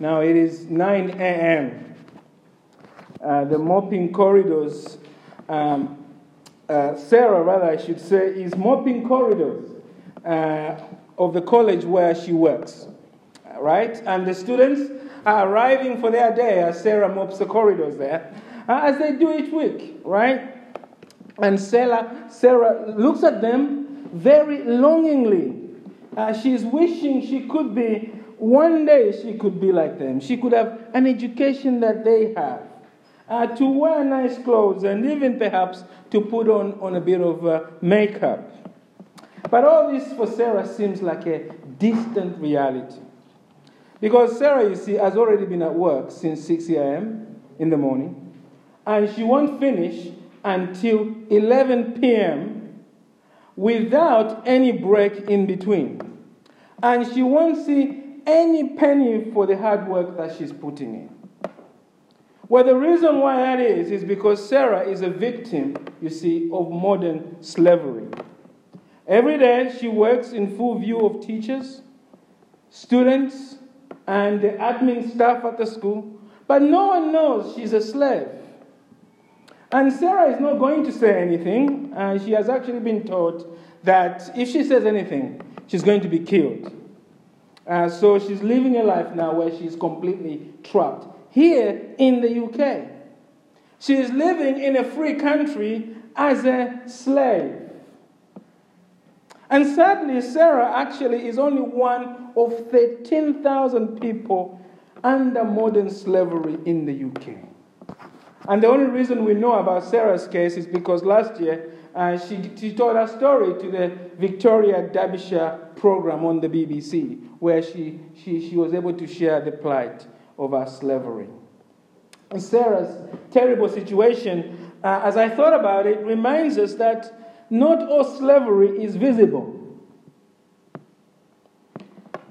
Now it is 9 a.m. Uh, the mopping corridors, um, uh, Sarah, rather, I should say, is mopping corridors uh, of the college where she works. Right? And the students are arriving for their day as Sarah mops the corridors there, uh, as they do each week. Right? And Sarah, Sarah looks at them very longingly. Uh, she's wishing she could be, one day she could be like them. She could have an education that they have. Uh, to wear nice clothes and even perhaps to put on, on a bit of uh, makeup. But all this for Sarah seems like a distant reality. Because Sarah, you see, has already been at work since 6 a.m. in the morning, and she won't finish until 11 p.m. without any break in between. And she won't see any penny for the hard work that she's putting in. Well, the reason why that is, is because Sarah is a victim, you see, of modern slavery. Every day she works in full view of teachers, students, and the admin staff at the school, but no one knows she's a slave. And Sarah is not going to say anything, and she has actually been told that if she says anything, she's going to be killed. Uh, so she's living a life now where she's completely trapped here in the UK. She is living in a free country as a slave. And sadly, Sarah actually is only one of 13,000 people under modern slavery in the UK. And the only reason we know about Sarah's case is because last year uh, she, she told her story to the Victoria Derbyshire program on the BBC, where she, she, she was able to share the plight of our slavery. And Sarah's terrible situation, uh, as I thought about it, reminds us that not all slavery is visible.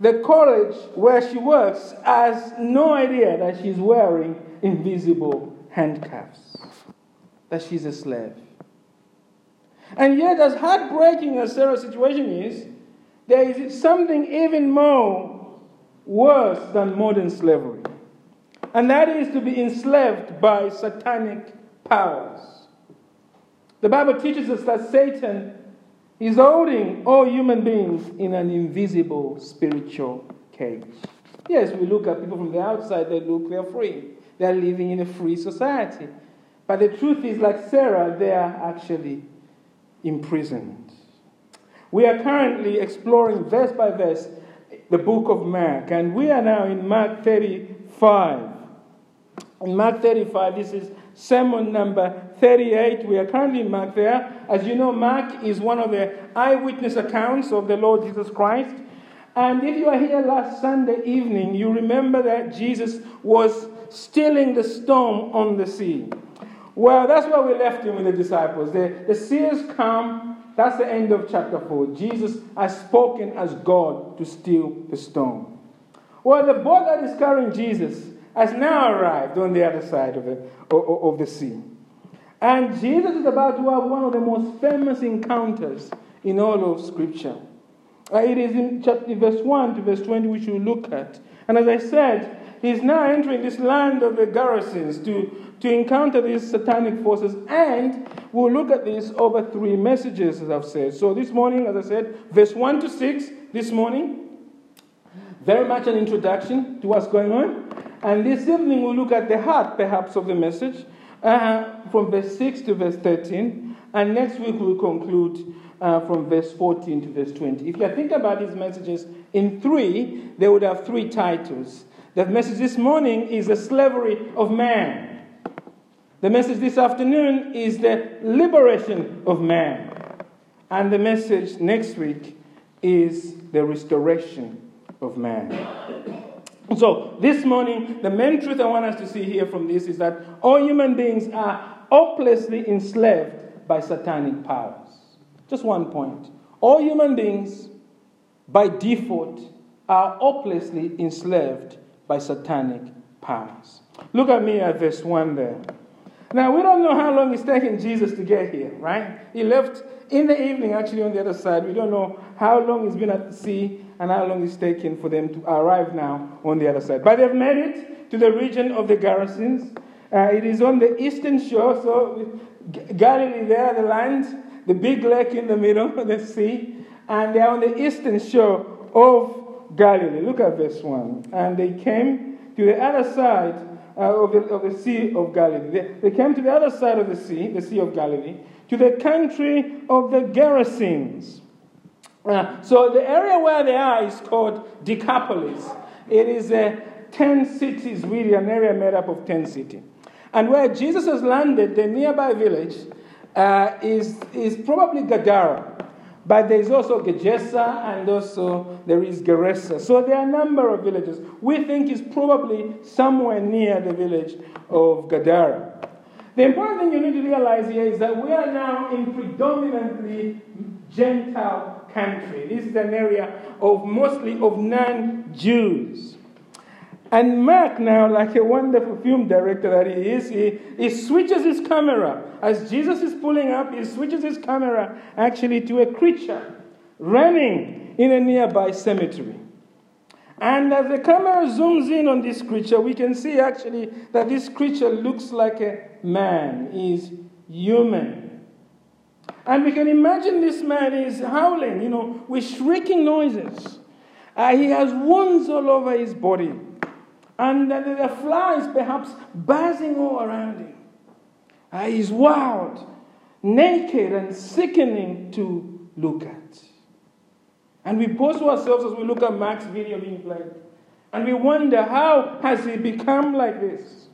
The college where she works has no idea that she's wearing invisible handcuffs, that she's a slave. And yet, as heartbreaking as Sarah's situation is, there is something even more worse than modern slavery. And that is to be enslaved by satanic powers. The Bible teaches us that Satan is holding all human beings in an invisible spiritual cage. Yes, we look at people from the outside, they look, they're free. They're living in a free society. But the truth is, like Sarah, they are actually imprisoned. We are currently exploring verse by verse the book of Mark, and we are now in Mark 35. In Mark 35, this is sermon number 38. We are currently in Mark there. As you know, Mark is one of the eyewitness accounts of the Lord Jesus Christ. And if you are here last Sunday evening, you remember that Jesus was stilling the storm on the sea. Well, that's where we left him with the disciples. The, the sea has come. That's the end of chapter 4. Jesus has spoken as God to steal the stone. Well, the boat that is carrying Jesus has now arrived on the other side of the, of, of the sea. And Jesus is about to have one of the most famous encounters in all of Scripture. Uh, it is in chapter verse 1 to verse 20 which we look at. And as I said, he's now entering this land of the Gerasenes to, to encounter these satanic forces. And we'll look at this over three messages, as I've said. So this morning, as I said, verse 1 to 6, this morning, very much an introduction to what's going on. And this evening, we'll look at the heart, perhaps, of the message uh, from verse 6 to verse 13. And next week, we'll conclude uh, from verse 14 to verse 20. If you think about these messages in three, they would have three titles. The message this morning is the slavery of man. The message this afternoon is the liberation of man. And the message next week is the restoration of man. So, this morning, the main truth I want us to see here from this is that all human beings are hopelessly enslaved by satanic powers. Just one point. All human beings, by default, are hopelessly enslaved by satanic powers. Look at me at verse 1 there. Now, we don't know how long it's taken Jesus to get here, right? He left in the evening, actually, on the other side. We don't know how long he's been at the sea and how long it's taken for them to arrive now on the other side. But they've made it to the region of the Gerasenes. Uh, it is on the eastern shore, so Galilee there, the land, the big lake in the middle of the sea, and they're on the eastern shore of Galilee. Look at verse 1. And they came to the other side uh, of, the, of the Sea of Galilee. They, they came to the other side of the sea, the Sea of Galilee, to the country of the Gerasenes. Uh, so the area where they are is called Decapolis. It is a 10 cities, really, an area made up of 10 cities. And where Jesus has landed, the nearby village, uh, is, is probably Gadara. But there is also Gergesa and also there is Gerasa. So there are a number of villages. We think it's probably somewhere near the village of Gadara. The important thing you need to realize here is that we are now in predominantly Gentile country. This is an area of mostly of non-Jews. And Mark, now, like a wonderful film director that he is, he, he switches his camera. As Jesus is pulling up, he switches his camera actually to a creature running in a nearby cemetery. And as the camera zooms in on this creature, we can see actually that this creature looks like a man, is human. And we can imagine this man is howling, you know, with shrieking noises. Uh, he has wounds all over his body. And the, the flies perhaps buzzing all around him. Uh, he's wild, naked, and sickening to look at. And we pose to ourselves as we look at Mark's video being played. And we wonder, how has he become like this?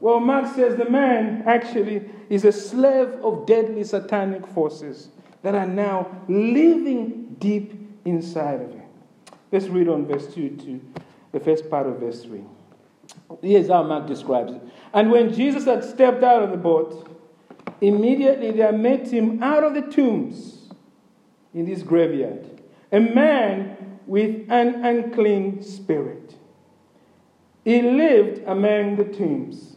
Well, Mark says the man actually is a slave of deadly satanic forces that are now living deep inside of him. Let's read on verse 2 to the first part of verse 3. Here's how Mark describes it. And when Jesus had stepped out of the boat, immediately there met him out of the tombs in this graveyard a man with an unclean spirit. He lived among the tombs.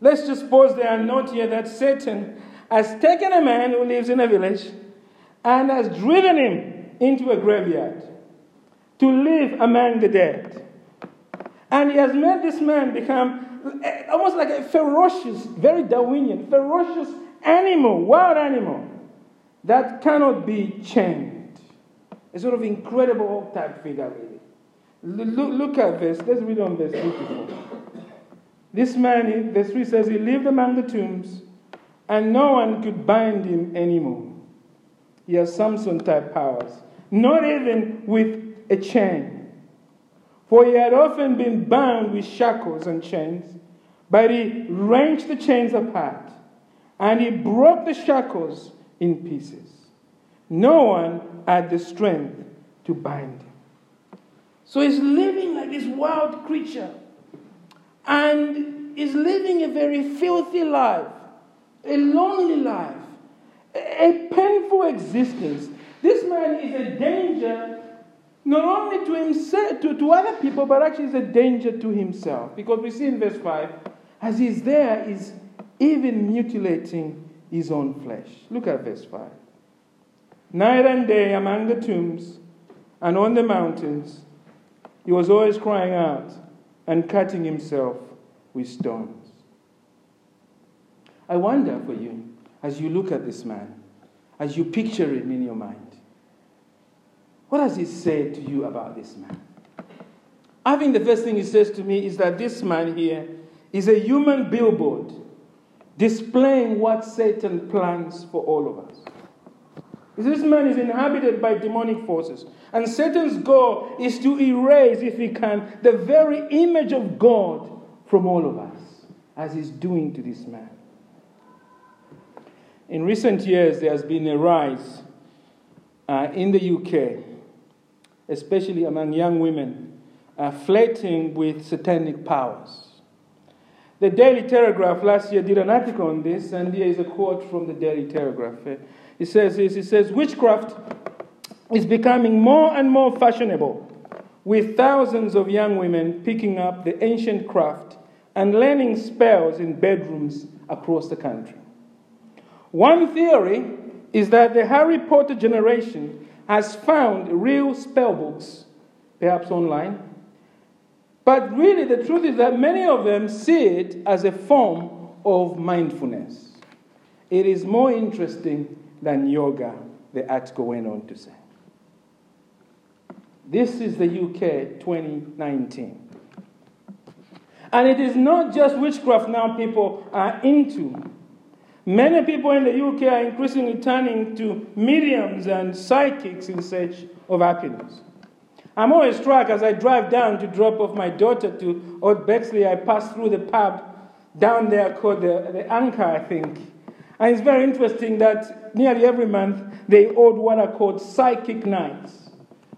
Let's just pause there and note here that Satan has taken a man who lives in a village and has driven him into a graveyard to live among the dead. And he has made this man become eh, almost like a ferocious, very Darwinian, ferocious animal, wild animal that cannot be chained a sort of incredible type figure, really. Look, look at this. Let's read on 54. This man, verse 3 says, he lived among the tombs, and no one could bind him anymore. He has Samson type powers, not even with a chain. For he had often been bound with shackles and chains, but he wrenched the chains apart, and he broke the shackles in pieces. No one had the strength to bind him. So he's living like this wild creature. And he's living a very filthy life, a lonely life, a painful existence. This man is a danger not only to himself, to, to other people, but actually is a danger to himself. Because we see in verse 5, as he's there, he's even mutilating his own flesh. Look at verse 5 night and day among the tombs and on the mountains, he was always crying out and cutting himself with stones. I wonder for you, as you look at this man, as you picture him in your mind, what does he say to you about this man? I think the first thing he says to me is that this man here is a human billboard displaying what Satan plans for all of us. This man is inhabited by demonic forces. And Satan's goal is to erase, if he can, the very image of God from all of us, as he's doing to this man. In recent years, there has been a rise uh, in the UK, especially among young women, uh, flirting with satanic powers. The Daily Telegraph last year did an article on this, and here is a quote from the Daily Telegraph. It says this, he says, witchcraft is becoming more and more fashionable, with thousands of young women picking up the ancient craft and learning spells in bedrooms across the country. One theory is that the Harry Potter generation has found real spell books, perhaps online. But really, the truth is that many of them see it as a form of mindfulness. It is more interesting than yoga, the article went on to say. This is the UK 2019. And it is not just witchcraft now people are into. Many people in the UK are increasingly turning to mediums and psychics in search of happiness. I'm always struck as I drive down to drop off my daughter to Old Bexley. I pass through the pub down there called the, the Anchor, I think. And it's very interesting that nearly every month they hold what are called psychic nights,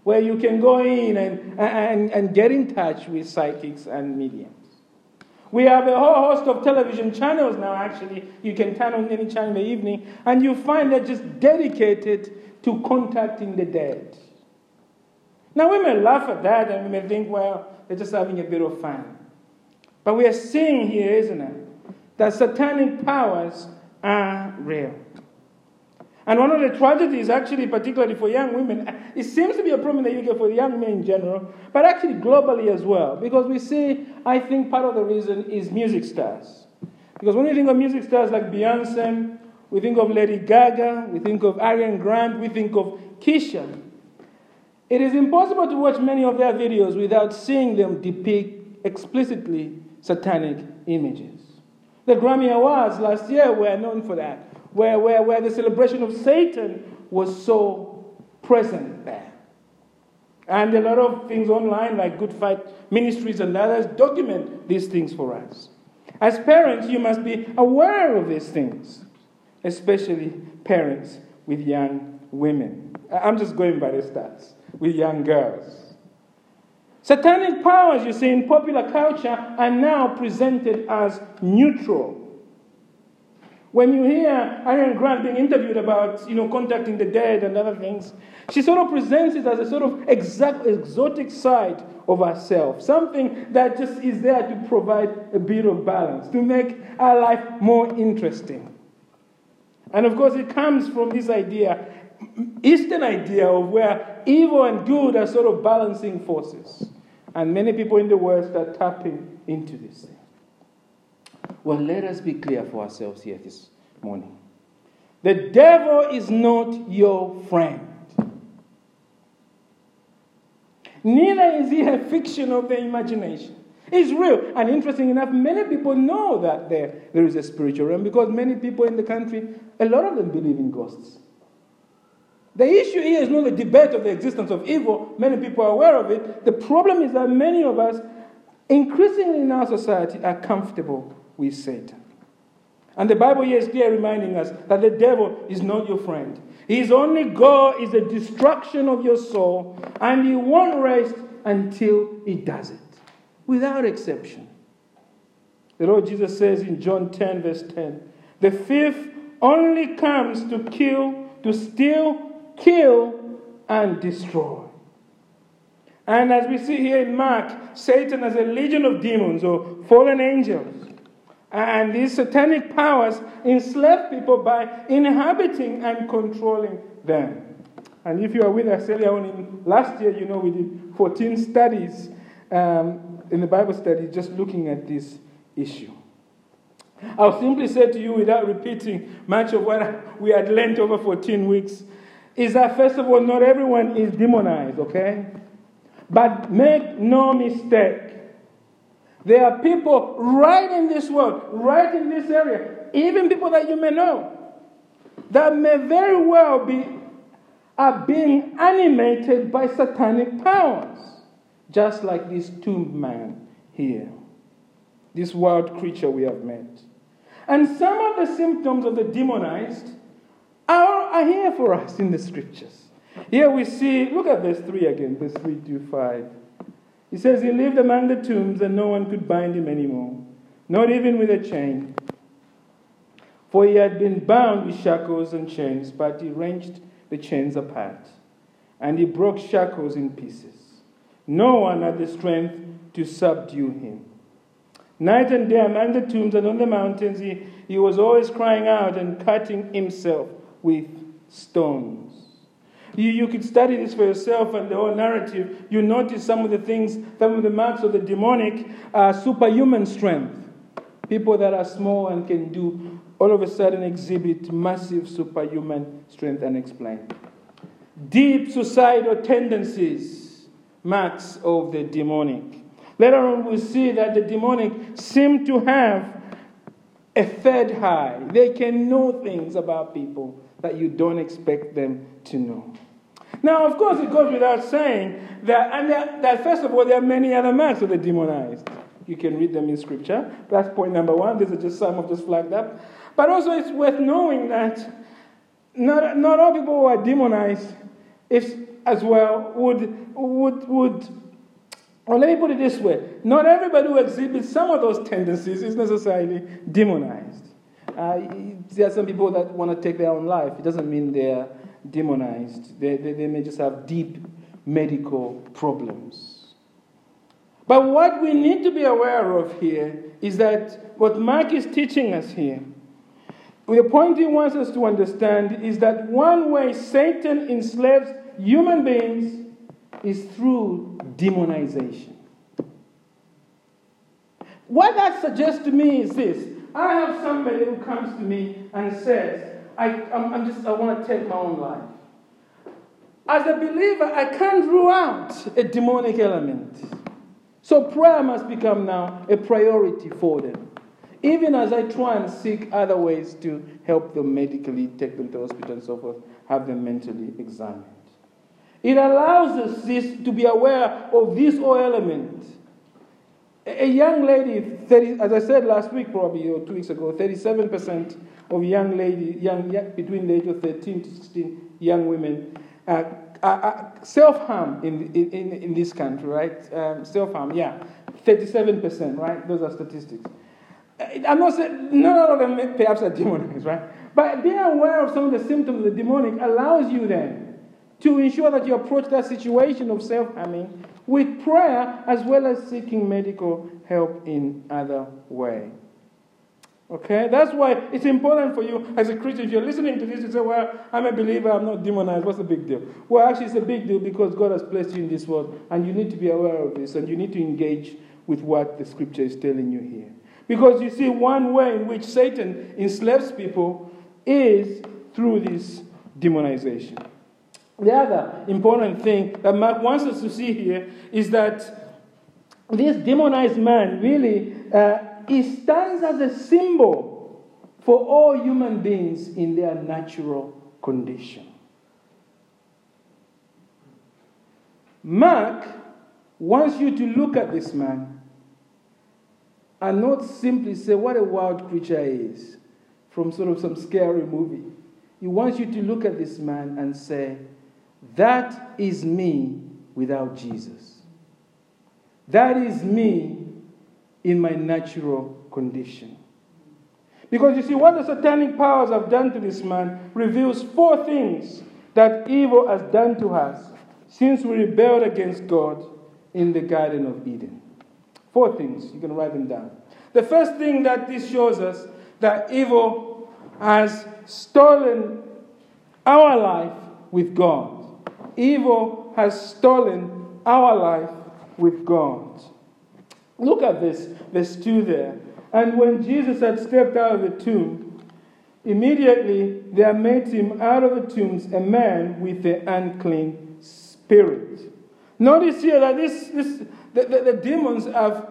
where you can go in and, and, and get in touch with psychics and mediums. We have a whole host of television channels now, actually. You can turn on any channel in the evening, and you find they're just dedicated to contacting the dead. Now, we may laugh at that and we may think, well, they're just having a bit of fun. But we are seeing here, isn't it, that satanic powers are real. And one of the tragedies, actually, particularly for young women, it seems to be a problem in the UK for the young men in general, but actually globally as well. Because we see, I think part of the reason is music stars. Because when we think of music stars like Beyonce, we think of Lady Gaga, we think of Ariana Grande, we think of Kesha. It is impossible to watch many of their videos without seeing them depict explicitly satanic images. The Grammy Awards last year were known for that where, where, where the celebration of Satan was so present there. And a lot of things online, like Good Fight Ministries and others, document these things for us. As parents, you must be aware of these things, especially parents with young women. I'm just going by the stats, with young girls. Satanic powers, you see, in popular culture are now presented as neutral when you hear Ariana Grande being interviewed about, you know, contacting the dead and other things, she sort of presents it as a sort of exact, exotic side of herself, something that just is there to provide a bit of balance, to make our life more interesting. And of course, it comes from this idea, Eastern idea of where evil and good are sort of balancing forces. And many people in the West are tapping into this thing. Well, let us be clear for ourselves here this morning. The devil is not your friend. Neither is he a fiction of the imagination. It's real. And interesting enough, many people know that there, there is a spiritual realm because many people in the country, a lot of them believe in ghosts. The issue here is not the debate of the existence of evil. Many people are aware of it. The problem is that many of us, increasingly in our society, are comfortable with Satan. And the Bible here is clear reminding us that the devil is not your friend. His only goal is the destruction of your soul, and he won't rest until he does it, without exception. The Lord Jesus says in John 10, verse 10, the thief only comes to kill, to steal, kill, and destroy. And as we see here in Mark, Satan has a legion of demons or fallen angels. And these satanic powers enslave people by inhabiting and controlling them. And if you are with us earlier on in last year, you know we did 14 studies um, in the Bible study just looking at this issue. I'll simply say to you without repeating much of what we had learned over 14 weeks is that, first of all, not everyone is demonized, okay? But make no mistake, there are people right in this world, right in this area, even people that you may know, that may very well be are being animated by satanic powers, just like this tomb man here, this wild creature we have met. And some of the symptoms of the demonized are, are here for us in the scriptures. Here we see, look at verse 3 again, verse 3 to 5. He says he lived among the tombs and no one could bind him anymore, not even with a chain. For he had been bound with shackles and chains, but he wrenched the chains apart, and he broke shackles in pieces. No one had the strength to subdue him. Night and day among the tombs and on the mountains, he, he was always crying out and cutting himself with stones. You, you could study this for yourself and the whole narrative. You notice some of the things, some of the marks of the demonic are superhuman strength. People that are small and can do, all of a sudden exhibit massive superhuman strength unexplained. Deep suicidal tendencies, marks of the demonic. Later on, we'll see that the demonic seem to have a third high. They can know things about people that you don't expect them to know. Now, of course, it goes without saying that, and that, that first of all, there are many other marks of the demonized. You can read them in Scripture. That's point number one. These are just some of just flagged up. But also, it's worth knowing that not, not all people who are demonized, if as well, would, would, would or let me put it this way not everybody who exhibits some of those tendencies is necessarily demonized. Uh, there are some people that want to take their own life. It doesn't mean they're demonized, they, they, they may just have deep medical problems. But what we need to be aware of here is that what Mark is teaching us here, the point he wants us to understand is that one way Satan enslaves human beings is through demonization. What that suggests to me is this I have somebody who comes to me and says, I, I'm, I'm just, I want to take my own life. As a believer, I can't rule out a demonic element. So prayer must become now a priority for them. Even as I try and seek other ways to help them medically, take them to hospital and so forth, have them mentally examined. It allows us this, to be aware of this whole element. A young lady, 30, as I said last week, probably, or two weeks ago, 37% of young ladies, young, between the age of 13 to 16, young women, uh, uh, self harm in, in, in this country, right? Um, self harm, yeah. 37%, right? Those are statistics. Uh, I'm not saying, none of them perhaps are demonized, right? But being aware of some of the symptoms of the demonic allows you then to ensure that you approach that situation of self harming with prayer as well as seeking medical help in other way. Okay? That's why it's important for you as a Christian. If you're listening to this, you say, Well, I'm a believer, I'm not demonized. What's the big deal? Well, actually, it's a big deal because God has placed you in this world, and you need to be aware of this, and you need to engage with what the scripture is telling you here. Because you see, one way in which Satan enslaves people is through this demonization. The other important thing that Mark wants us to see here is that this demonized man really uh, he stands as a symbol for all human beings in their natural condition. Mark wants you to look at this man and not simply say what a wild creature he is from sort of some scary movie. He wants you to look at this man and say, that is me without Jesus. That is me in my natural condition. Because you see, what the satanic powers have done to this man reveals four things that evil has done to us since we rebelled against God in the Garden of Eden. Four things. You can write them down. The first thing that this shows us that evil has stolen our life with God evil has stolen our life with God. Look at this, verse 2 there. And when Jesus had stepped out of the tomb, immediately there met him out of the tombs a man with an unclean spirit. Notice here that this, this the, the, the demons have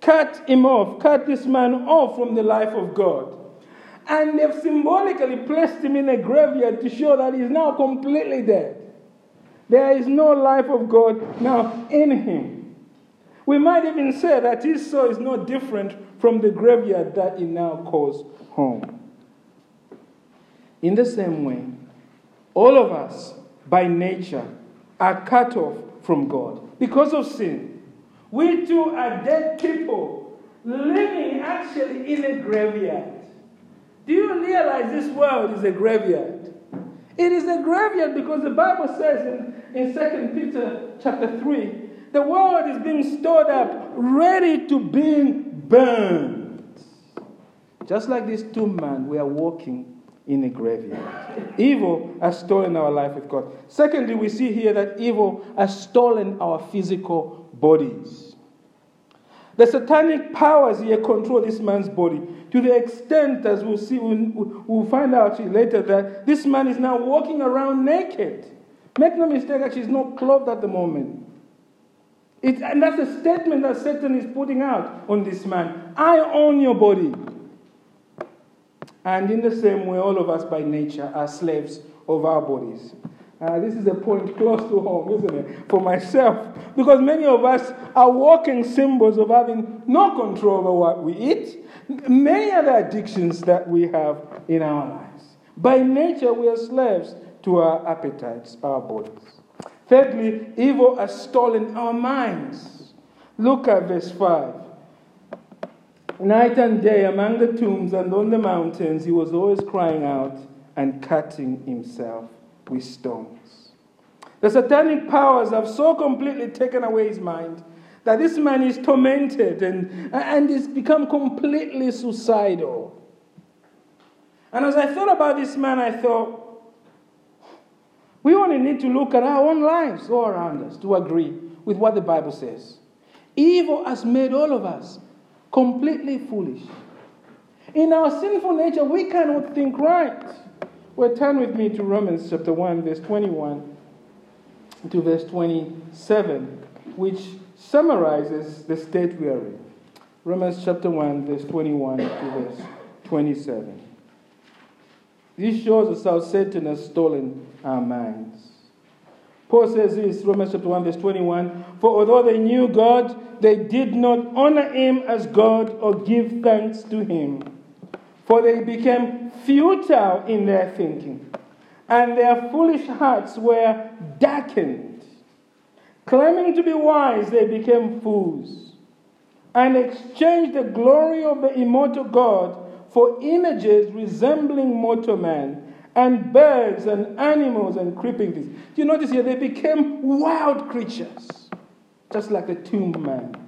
cut him off, cut this man off from the life of God. And they've symbolically placed him in a graveyard to show that he's now completely dead. There is no life of God now in him. We might even say that his soul is no different from the graveyard that he now calls home. In the same way, all of us, by nature, are cut off from God because of sin. We too are dead people living actually in a graveyard. Do you realize this world is a graveyard? It is a graveyard because the Bible says in, in 2 Peter chapter 3, the world is being stored up, ready to be burned. Just like these two men, we are walking in a graveyard. Evil has stolen our life with God. Secondly, we see here that evil has stolen our physical bodies. The satanic powers here control this man's body to the extent, as we'll see, we'll, we'll find out later, that this man is now walking around naked. Make no mistake, actually, he's not clothed at the moment. It, and that's a statement that Satan is putting out on this man. I own your body. And in the same way, all of us by nature are slaves of our bodies. Uh, this is a point close to home, isn't it? For myself. Because many of us are walking symbols of having no control over what we eat, many other addictions that we have in our lives. By nature, we are slaves to our appetites, our bodies. Thirdly, evil has stolen our minds. Look at verse 5. Night and day among the tombs and on the mountains, he was always crying out and cutting himself with stones. The satanic powers have so completely taken away his mind that this man is tormented and, and has become completely suicidal. And as I thought about this man, I thought, we only need to look at our own lives all around us to agree with what the Bible says. Evil has made all of us completely foolish. In our sinful nature, we cannot think right. Well, turn with me to Romans chapter 1, verse 21 to verse 27, which summarizes the state we are in. Romans chapter 1, verse 21 to verse 27. This shows us how Satan has stolen our minds. Paul says this, Romans chapter 1, verse 21 For although they knew God, they did not honor him as God or give thanks to him for they became futile in their thinking, and their foolish hearts were darkened. Claiming to be wise, they became fools, and exchanged the glory of the immortal God for images resembling mortal man, and birds, and animals, and creeping things. Do you notice here? They became wild creatures, just like the tomb man.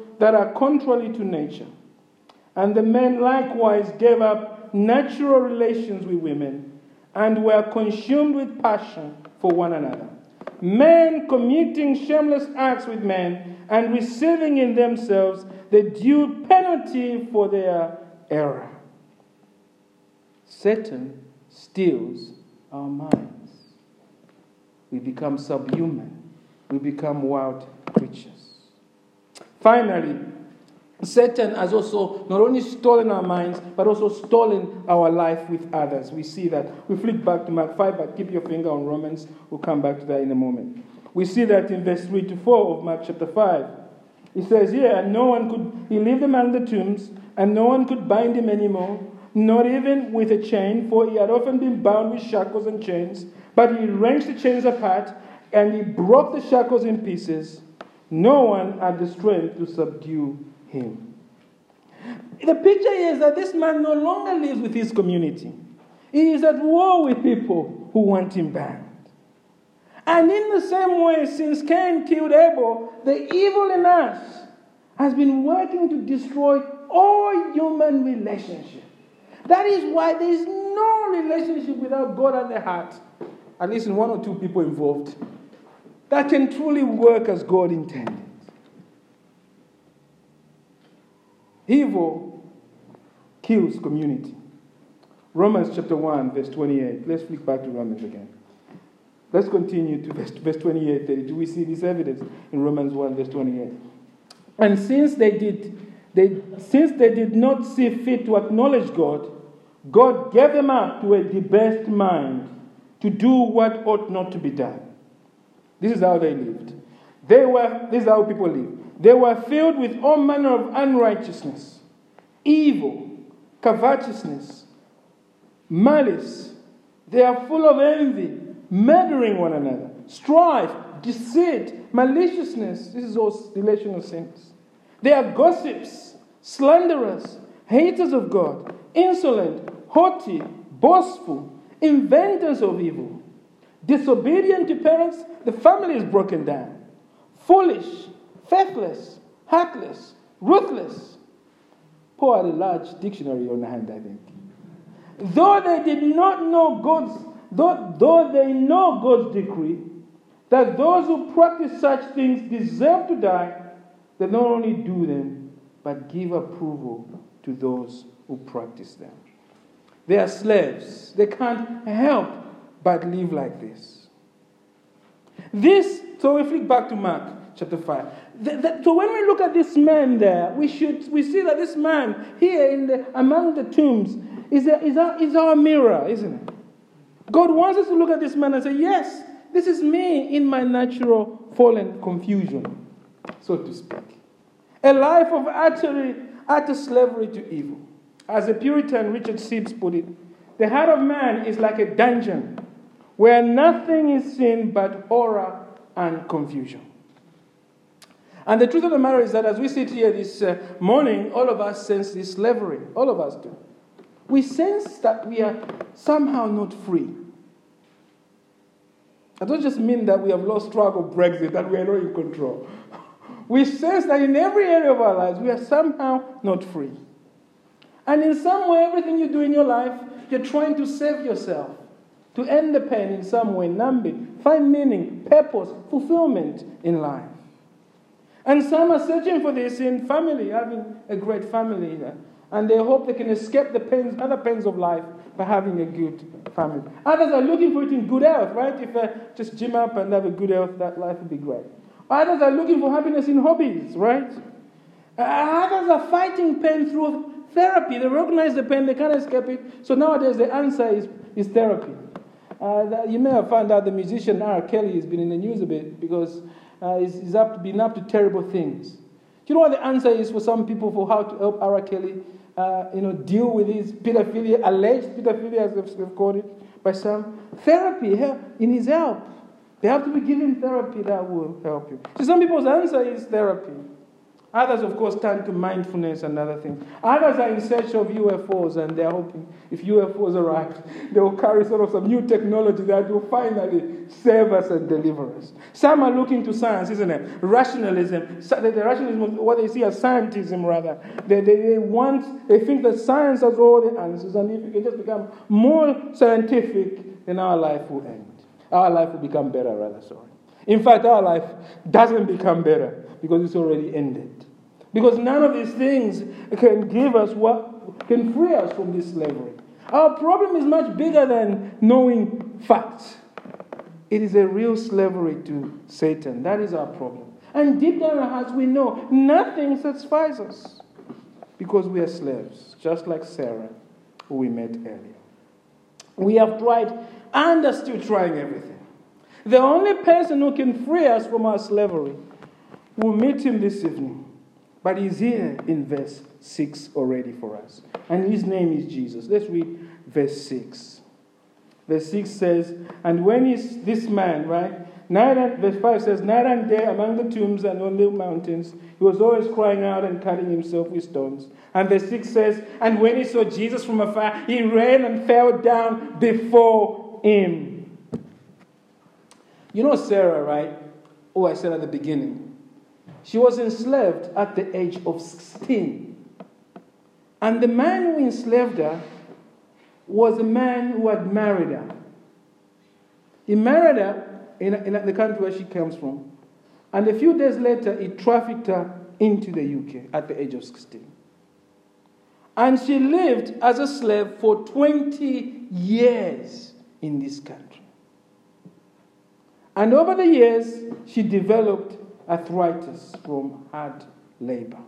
that are contrary to nature. And the men likewise gave up natural relations with women and were consumed with passion for one another. Men committing shameless acts with men and receiving in themselves the due penalty for their error. Satan steals our minds. We become subhuman. We become wild creatures. Finally, Satan has also not only stolen our minds, but also stolen our life with others. We see that. We flick back to Mark 5, but keep your finger on Romans. We'll come back to that in a moment. We see that in verse 3 to 4 of Mark chapter 5. He says, Yeah, and no one could, he lived among the tombs, and no one could bind him anymore, not even with a chain, for he had often been bound with shackles and chains. But he wrenched the chains apart, and he broke the shackles in pieces. No one had the strength to subdue him. The picture is that this man no longer lives with his community. He is at war with people who want him banned. And in the same way, since Cain killed Abel, the evil in us has been working to destroy all human relationships. That is why there is no relationship without God at the heart, at least in one or two people involved that can truly work as God intended. Evil kills community. Romans chapter 1, verse 28. Let's flick back to Romans again. Let's continue to verse, verse 28, 32. We see this evidence in Romans 1, verse 28. And since they did, they, since they did not see fit to acknowledge God, God gave them up to a debased mind to do what ought not to be done. This is how they lived. They were, this is how people live. They were filled with all manner of unrighteousness, evil, covetousness, malice, They are full of envy, murdering one another, strife, deceit, maliciousness. This is all relational sins. They are gossips, slanderers, haters of God, insolent, haughty, boastful, inventors of evil, disobedient to parents. The family is broken down, foolish, faithless, heartless, ruthless. Paul had a large dictionary on hand, I think. Though they did not know God's, though, though they know God's decree, that those who practice such things deserve to die, they not only do them, but give approval to those who practice them. They are slaves. They can't help but live like this. This, so we flick back to Mark chapter 5. The, the, so when we look at this man there, we should we see that this man here in the among the tombs is, a, is, a, is our mirror, isn't it? God wants us to look at this man and say, Yes, this is me in my natural fallen confusion, so to speak. A life of utter, utter slavery to evil. As the Puritan Richard Sibbes put it, the heart of man is like a dungeon where nothing is seen but horror and confusion. And the truth of the matter is that as we sit here this uh, morning, all of us sense this slavery. All of us do. We sense that we are somehow not free. I don't just mean that we have lost track of Brexit, that we are not in control. We sense that in every area of our lives, we are somehow not free. And in some way, everything you do in your life, you're trying to save yourself, to end the pain in some way, numb it, find meaning, purpose, fulfillment in life. And some are searching for this in family, having a great family. And they hope they can escape the pains, other pains of life by having a good family. Others are looking for it in good health, right? If I just gym up and have a good health, that life would be great. Others are looking for happiness in hobbies, right? Others are fighting pain through therapy. They recognize the pain, they can't escape it. So nowadays the answer is, is therapy. Uh, you may have found out the musician R. Kelly has been in the news a bit because uh, he's, he's up, been up to terrible things. Do you know what the answer is for some people for how to help R. Kelly uh, you know, deal with his pedophilia, alleged pedophilia, as they've called it by some? Therapy in his help. They have to be given therapy that will help you. So some people's answer is therapy. Others, of course, turn to mindfulness and other things. Others are in search of UFOs and they're hoping if UFOs arrive, they will carry sort of some new technology that will finally save us and deliver us. Some are looking to science, isn't it? Rationalism. The rationalism, what they see as scientism, rather. They, they, they want, they think that science has all the answers and if we can just become more scientific, then our life will end. Our life will become better, rather, sorry. In fact, our life doesn't become better because it's already ended. Because none of these things can give us what can free us from this slavery. Our problem is much bigger than knowing facts. It is a real slavery to Satan. That is our problem. And deep down in our hearts, we know nothing satisfies us because we are slaves, just like Sarah, who we met earlier. We have tried and are still trying everything. The only person who can free us from our slavery We'll meet him this evening. But he's here in verse 6 already for us. And his name is Jesus. Let's read verse 6. Verse 6 says, And when is this man, right? Night and, verse 5 says, Night and day among the tombs and on the mountains, he was always crying out and cutting himself with stones. And verse 6 says, And when he saw Jesus from afar, he ran and fell down before him. You know Sarah, right? Oh, I said at the beginning. She was enslaved at the age of 16. And the man who enslaved her was a man who had married her. He married her in, in the country where she comes from. And a few days later, he trafficked her into the UK at the age of 16. And she lived as a slave for 20 years in this country. And over the years, she developed arthritis from hard labor.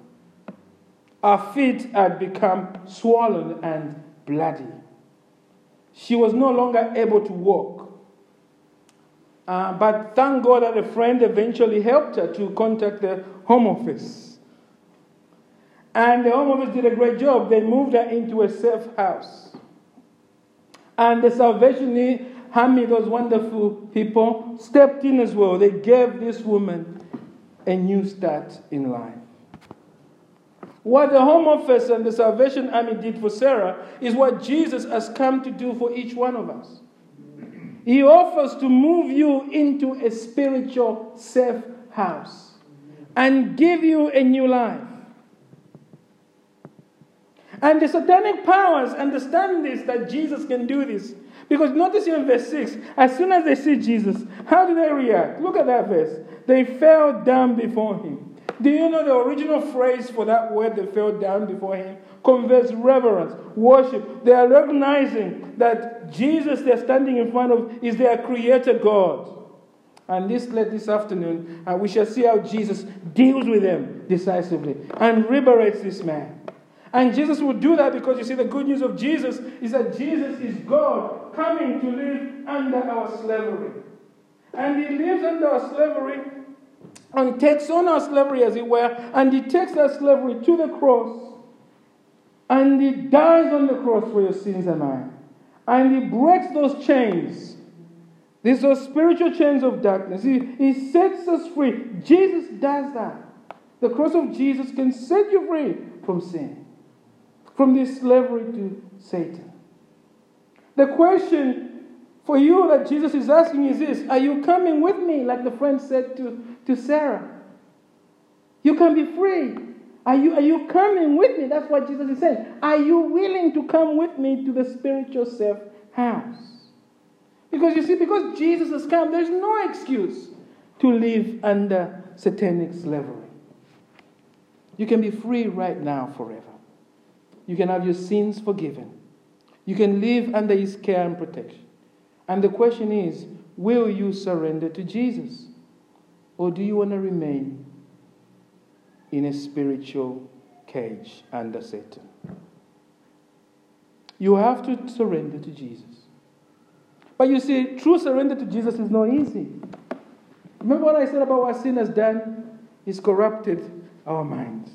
Her feet had become swollen and bloody. She was no longer able to walk. Uh, but thank God that a friend eventually helped her to contact the Home Office. And the Home Office did a great job. They moved her into a safe house. And the Salvation Army, those wonderful people, stepped in as well. They gave this woman a new start in life. What the Home Office and the Salvation Army did for Sarah is what Jesus has come to do for each one of us. He offers to move you into a spiritual safe house and give you a new life. And the satanic powers understand this, that Jesus can do this. Because notice here in verse 6, as soon as they see Jesus, how do they react? Look at that verse. They fell down before him. Do you know the original phrase for that word, they fell down before him? Conveys reverence, worship. They are recognizing that Jesus they're standing in front of is their creator God. And this late this afternoon, uh, we shall see how Jesus deals with them decisively and liberates this man. And Jesus will do that because you see, the good news of Jesus is that Jesus is God coming to live under our slavery. And he lives under our slavery and takes on our slavery, as it were, and he takes that slavery to the cross. And he dies on the cross for your sins and mine. And he breaks those chains. These are spiritual chains of darkness. He, he sets us free. Jesus does that. The cross of Jesus can set you free from sin from this slavery to Satan. The question for you that Jesus is asking is this Are you coming with me, like the friend said to, to Sarah? You can be free. Are you, are you coming with me? That's what Jesus is saying. Are you willing to come with me to the spiritual self house? Because you see, because Jesus has come, there's no excuse to live under satanic slavery. You can be free right now forever. You can have your sins forgiven. You can live under His care and protection. And the question is will you surrender to Jesus? Or do you want to remain in a spiritual cage under Satan? You have to surrender to Jesus. But you see, true surrender to Jesus is not easy. Remember what I said about what sin has done? It's corrupted our minds.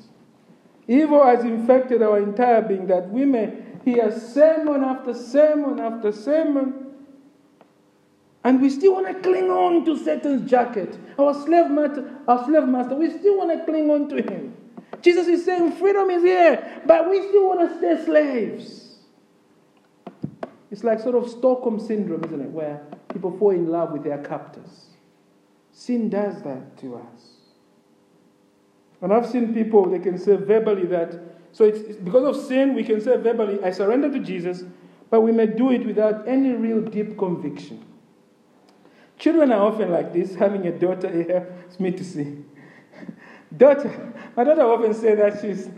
Evil has infected our entire being that we may hear sermon after sermon after sermon. And we still want to cling on to Satan's jacket. Our slave master, our slave master, we still want to cling on to him. Jesus is saying freedom is here, but we still want to stay slaves. It's like sort of Stockholm syndrome, isn't it? Where people fall in love with their captors. Sin does that to us. And I've seen people, they can say verbally that, so it's, it's because of sin, we can say verbally, I surrender to Jesus, but we may do it without any real deep conviction. Children are often like this, having a daughter here, it's me to see. daughter, my daughter often say that she's,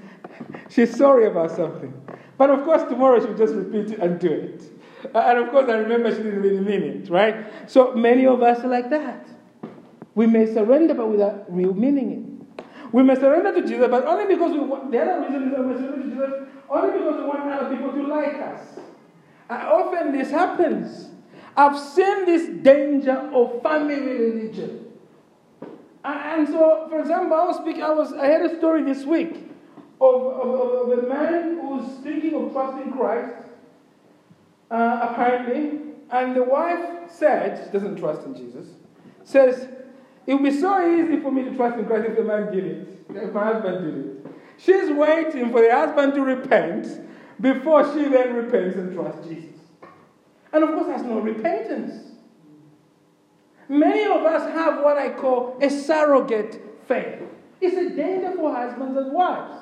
she's sorry about something. But of course, tomorrow she'll just repeat it and do it. And of course, I remember she didn't really mean it, right? So many of us are like that. We may surrender, but without real meaning it. We may surrender to Jesus, but only because we want, the other reason is that we surrender to Jesus, only because we want other people to like us. And often this happens. I've seen this danger of family religion. And so, for example, I was speaking, I was I had a story this week of, of, of a man who's thinking of trusting Christ, uh, apparently, and the wife said, she doesn't trust in Jesus, says, it would be so easy for me to trust in Christ if the man did it, if my husband did it. She's waiting for the husband to repent before she then repents and trusts Jesus. And of course, that's no repentance. Many of us have what I call a surrogate faith. It's a danger for husbands and wives.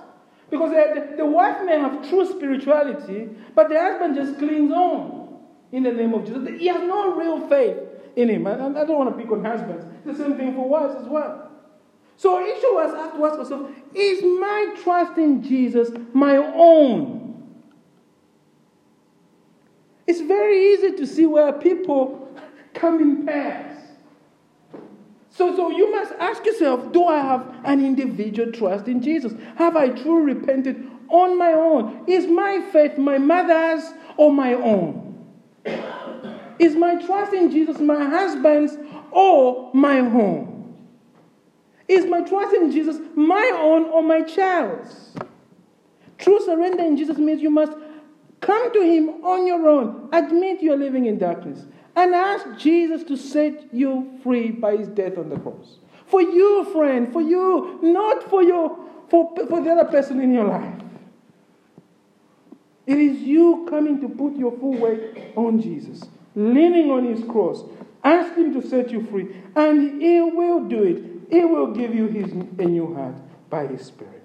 Because the, wife may have true spirituality, but the husband just clings on in the name of Jesus. He has no real faith in him. And I don't want to pick on husbands. The same thing for wives as well. So each of us have to ask ourselves, is my trust in Jesus my own? It's very easy to see where people come in pairs. So, so you must ask yourself, do I have an individual trust in Jesus? Have I truly repented on my own? Is my faith my mother's or my own? Is my trust in Jesus my husband's or my own? Is my trust in Jesus my own or my child's? True surrender in Jesus means you must Come to Him on your own. Admit you're living in darkness. And ask Jesus to set you free by His death on the cross. For you, friend, for you, not for your for, for the other person in your life. It is you coming to put your full weight on Jesus, leaning on his cross. Ask him to set you free, and he will do it. He will give you his, a new heart by his Spirit.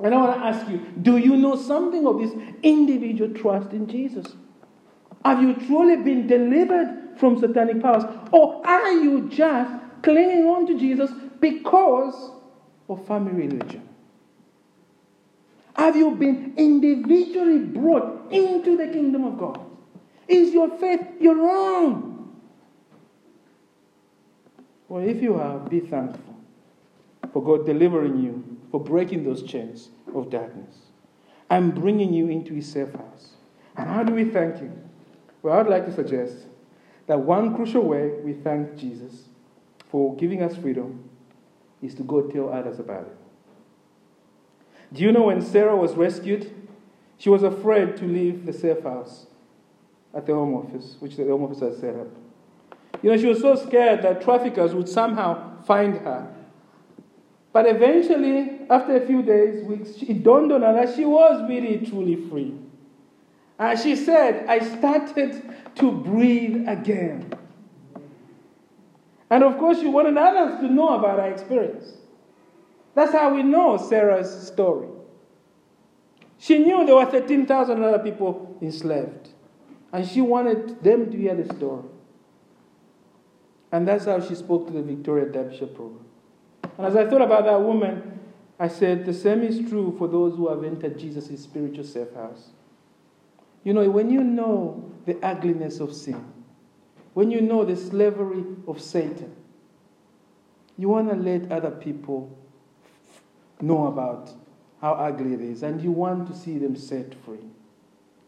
And I want to ask you do you know something of this individual trust in Jesus? Have you truly been delivered from satanic powers? Or are you just clinging on to Jesus because of family religion? Have you been individually brought into the kingdom of God? Is your faith your own? Well, if you are, be thankful for God delivering you, for breaking those chains of darkness, and bringing you into His safe house. And how do we thank Him? Well, I'd like to suggest that one crucial way we thank Jesus for giving us freedom is to go tell others about it. Do you know when Sarah was rescued? She was afraid to leave the safe house at the Home Office, which the Home Office had set up. You know, she was so scared that traffickers would somehow find her. But eventually, after a few days, weeks, it dawned on her that she was really, truly free. And she said, I started to breathe again. And of course, she wanted others to know about her experience. That's how we know Sarah's story. She knew there were 13,000 other people enslaved. And she wanted them to hear the story. And that's how she spoke to the Victoria Derbyshire program. And as I thought about that woman, I said, the same is true for those who have entered Jesus' spiritual safe house. You know, when you know the ugliness of sin, when you know the slavery of Satan, you want to let other people know about how ugly it is, and you want to see them set free.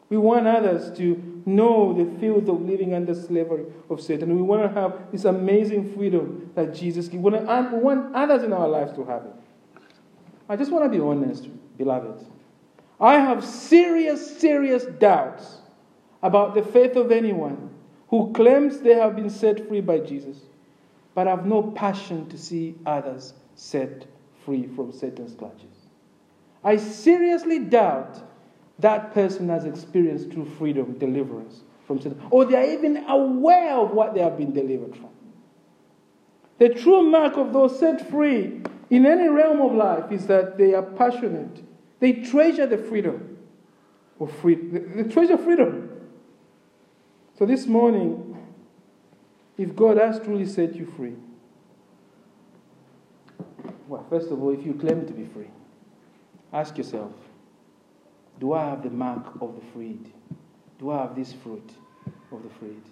We want others to know the filth of living under slavery of Satan. We want to have this amazing freedom that Jesus gives. We want others in our lives to have it. I just want to be honest, beloved. I have serious, serious doubts about the faith of anyone who claims they have been set free by Jesus, but have no passion to see others set free from Satan's clutches. I seriously doubt that person has experienced true freedom, deliverance from Satan, or they are even aware of what they have been delivered from. The true mark of those set free in any realm of life is that they are passionate. They treasure the freedom of freedom. They treasure freedom. So this morning, if God has truly set you free, well, first of all, if you claim to be free, ask yourself Do I have the mark of the freed? Do I have this fruit of the freed?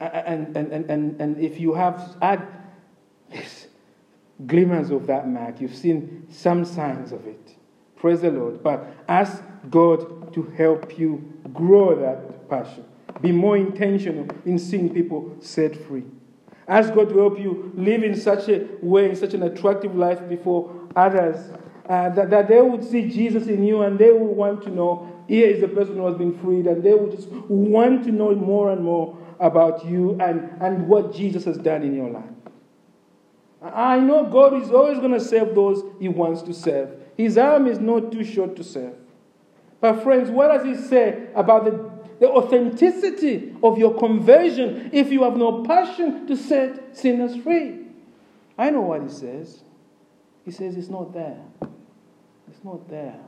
And, and, and, and, and if you have had glimmers of that mark, you've seen some signs of it. Praise the Lord. But ask God to help you grow that passion. Be more intentional in seeing people set free. Ask God to help you live in such a way, in such an attractive life before others, uh, that, that they would see Jesus in you and they would want to know, here is the person who has been freed, and they would just want to know more and more about you and, and what Jesus has done in your life. I know God is always going to save those he wants to save. His arm is not too short to save. But, friends, what does he say about the the authenticity of your conversion if you have no passion to set sinners free. I know what he says. He says it's not there. It's not there.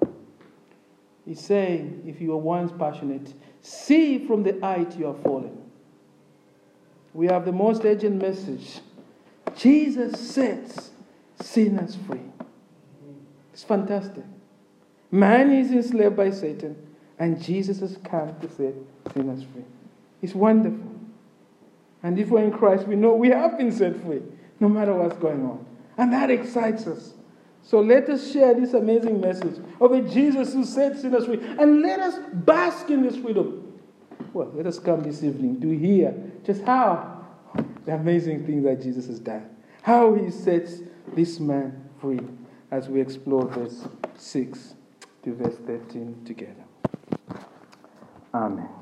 He's saying, if you were once passionate, see from the height you are fallen. We have the most urgent message. Jesus sets sinners free. It's fantastic. Man is enslaved by Satan. And Jesus has come to set sinners free. It's wonderful. And if we're in Christ, we know we have been set free, no matter what's going on. And that excites us. So let us share this amazing message of a Jesus who set sinners free. And let us bask in this freedom. Well, let us come this evening to hear just how the amazing thing that Jesus has done. How he sets this man free as we explore verse 6 to verse 13 together. Amen.